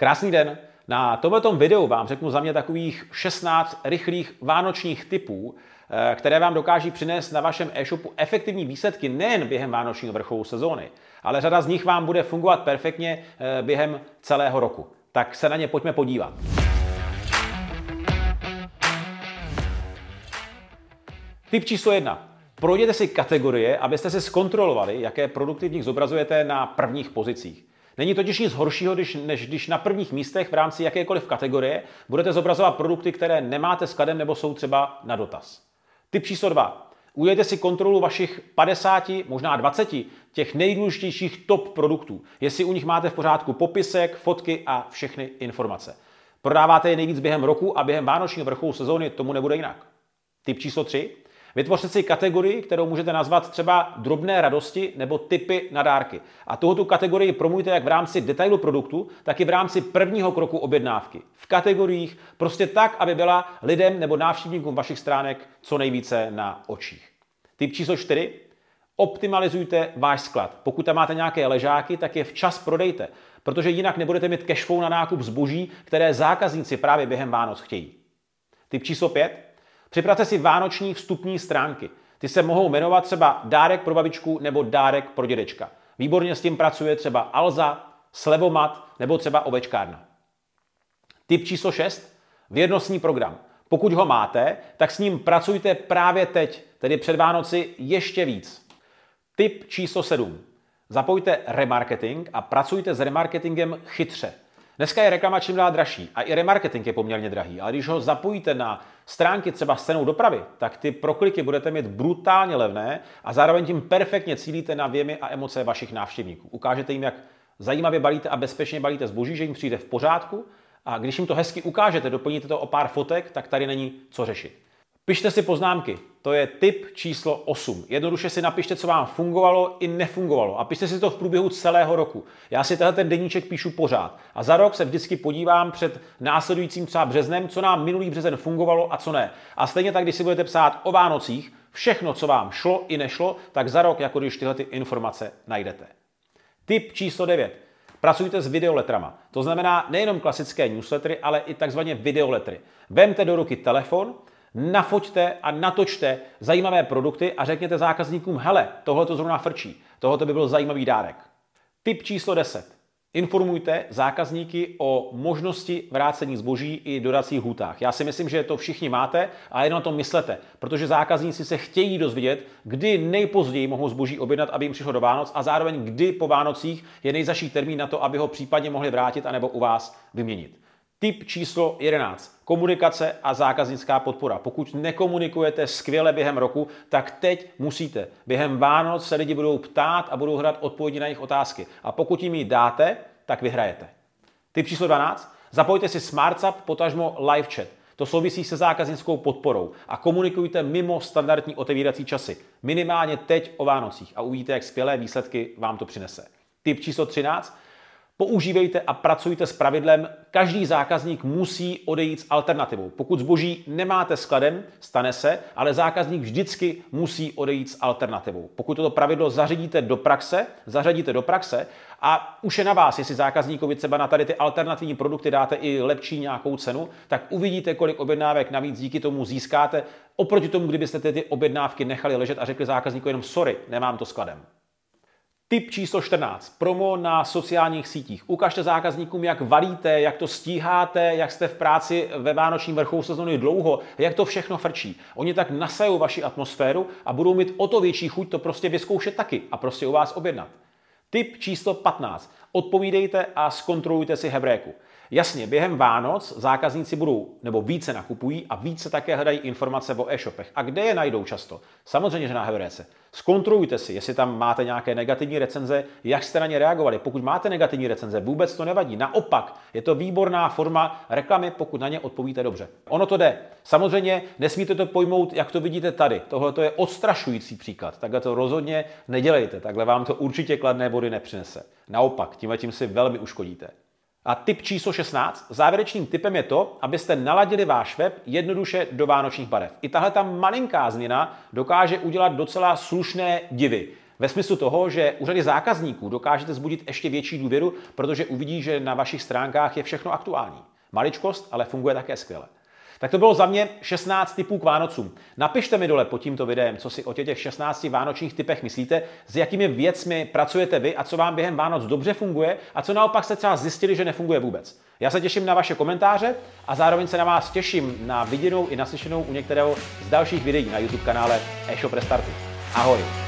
Krásný den. Na tomto videu vám řeknu za mě takových 16 rychlých vánočních typů, eh, které vám dokáží přinést na vašem e-shopu efektivní výsledky nejen během vánočního vrcholu sezóny, ale řada z nich vám bude fungovat perfektně eh, během celého roku. Tak se na ně pojďme podívat. Typ číslo jedna. Projděte si kategorie, abyste si zkontrolovali, jaké produkty v nich zobrazujete na prvních pozicích. Není totiž nic horšího, když, než když na prvních místech v rámci jakékoliv kategorie budete zobrazovat produkty, které nemáte skladem nebo jsou třeba na dotaz. Typ číslo 2. Udělejte si kontrolu vašich 50, možná 20 těch nejdůležitějších top produktů, jestli u nich máte v pořádku popisek, fotky a všechny informace. Prodáváte je nejvíc během roku a během vánočního vrcholu sezóny tomu nebude jinak. Typ číslo 3. Vytvořte si kategorii, kterou můžete nazvat třeba drobné radosti nebo typy na dárky. A tohoto kategorii promujte jak v rámci detailu produktu, tak i v rámci prvního kroku objednávky. V kategoriích prostě tak, aby byla lidem nebo návštěvníkům vašich stránek co nejvíce na očích. Typ číslo 4. Optimalizujte váš sklad. Pokud tam máte nějaké ležáky, tak je včas prodejte, protože jinak nebudete mít cashflow na nákup zboží, které zákazníci právě během Vánoc chtějí. Typ číslo 5. Připravte si vánoční vstupní stránky. Ty se mohou jmenovat třeba dárek pro babičku nebo dárek pro dědečka. Výborně s tím pracuje třeba Alza, Slevomat nebo třeba ovečkárna. Typ číslo 6. Věrnostní program. Pokud ho máte, tak s ním pracujte právě teď, tedy před Vánoci ještě víc. Typ číslo 7. Zapojte remarketing a pracujte s remarketingem chytře. Dneska je reklama čím dál dražší a i remarketing je poměrně drahý, ale když ho zapojíte na stránky třeba s cenou dopravy, tak ty prokliky budete mít brutálně levné a zároveň tím perfektně cílíte na věmy a emoce vašich návštěvníků. Ukážete jim, jak zajímavě balíte a bezpečně balíte zboží, že jim přijde v pořádku a když jim to hezky ukážete, doplníte to o pár fotek, tak tady není co řešit. Pište si poznámky. To je tip číslo 8. Jednoduše si napište, co vám fungovalo i nefungovalo. A pište si to v průběhu celého roku. Já si tenhle ten deníček píšu pořád. A za rok se vždycky podívám před následujícím třeba březnem, co nám minulý březen fungovalo a co ne. A stejně tak, když si budete psát o Vánocích, všechno, co vám šlo i nešlo, tak za rok, jako když tyhle ty informace najdete. Tip číslo 9. Pracujte s videoletrama. To znamená nejenom klasické newslettery, ale i takzvaně videoletry. Vemte do ruky telefon, nafoťte a natočte zajímavé produkty a řekněte zákazníkům, hele, tohle to zrovna frčí, tohle by byl zajímavý dárek. Tip číslo 10. Informujte zákazníky o možnosti vrácení zboží i dodacích hůtách. Já si myslím, že to všichni máte a jen na to myslete, protože zákazníci se chtějí dozvědět, kdy nejpozději mohou zboží objednat, aby jim přišlo do Vánoc a zároveň kdy po Vánocích je nejzaší termín na to, aby ho případně mohli vrátit anebo u vás vyměnit. Tip číslo 11. Komunikace a zákaznická podpora. Pokud nekomunikujete skvěle během roku, tak teď musíte. Během Vánoc se lidi budou ptát a budou hledat odpovědi na jejich otázky. A pokud jim ji dáte, tak vyhrajete. Tip číslo 12. Zapojte si SmartSap, potažmo live chat. To souvisí se zákaznickou podporou a komunikujte mimo standardní otevírací časy. Minimálně teď o Vánocích a uvidíte, jak skvělé výsledky vám to přinese. Tip číslo 13. Používejte a pracujte s pravidlem, každý zákazník musí odejít s alternativou. Pokud zboží nemáte skladem, stane se, ale zákazník vždycky musí odejít s alternativou. Pokud toto pravidlo zařadíte do praxe, zařadíte do praxe a už je na vás, jestli zákazníkovi třeba na tady ty alternativní produkty dáte i lepší nějakou cenu, tak uvidíte, kolik objednávek navíc díky tomu získáte, oproti tomu, kdybyste ty objednávky nechali ležet a řekli zákazníku jenom sorry, nemám to skladem. Tip číslo 14. Promo na sociálních sítích. Ukažte zákazníkům, jak valíte, jak to stíháte, jak jste v práci ve vánočním vrcholu sezóny dlouho, jak to všechno frčí. Oni tak nasajou vaši atmosféru a budou mít o to větší chuť to prostě vyzkoušet taky a prostě u vás objednat. Tip číslo 15. Odpovídejte a zkontrolujte si hebréku. Jasně, během Vánoc zákazníci budou nebo více nakupují a více také hledají informace o e-shopech. A kde je najdou často? Samozřejmě, že na Hebréce. Zkontrolujte si, jestli tam máte nějaké negativní recenze, jak jste na ně reagovali. Pokud máte negativní recenze, vůbec to nevadí. Naopak, je to výborná forma reklamy, pokud na ně odpovíte dobře. Ono to jde. Samozřejmě nesmíte to pojmout, jak to vidíte tady. Tohle to je odstrašující příklad. Takhle to rozhodně nedělejte. Takhle vám to určitě kladné body nepřinese. Naopak, tímhle tím si velmi uškodíte. A tip číslo 16. Závěrečným typem je to, abyste naladili váš web jednoduše do vánočních barev. I tahle ta malinká změna dokáže udělat docela slušné divy. Ve smyslu toho, že u řady zákazníků dokážete zbudit ještě větší důvěru, protože uvidí, že na vašich stránkách je všechno aktuální. Maličkost, ale funguje také skvěle. Tak to bylo za mě 16 typů k Vánocům. Napište mi dole pod tímto videem, co si o těch 16 vánočních typech myslíte, s jakými věcmi pracujete vy a co vám během Vánoc dobře funguje a co naopak jste třeba zjistili, že nefunguje vůbec. Já se těším na vaše komentáře a zároveň se na vás těším na viděnou i naslyšenou u některého z dalších videí na YouTube kanále eShop Restartu. Ahoj!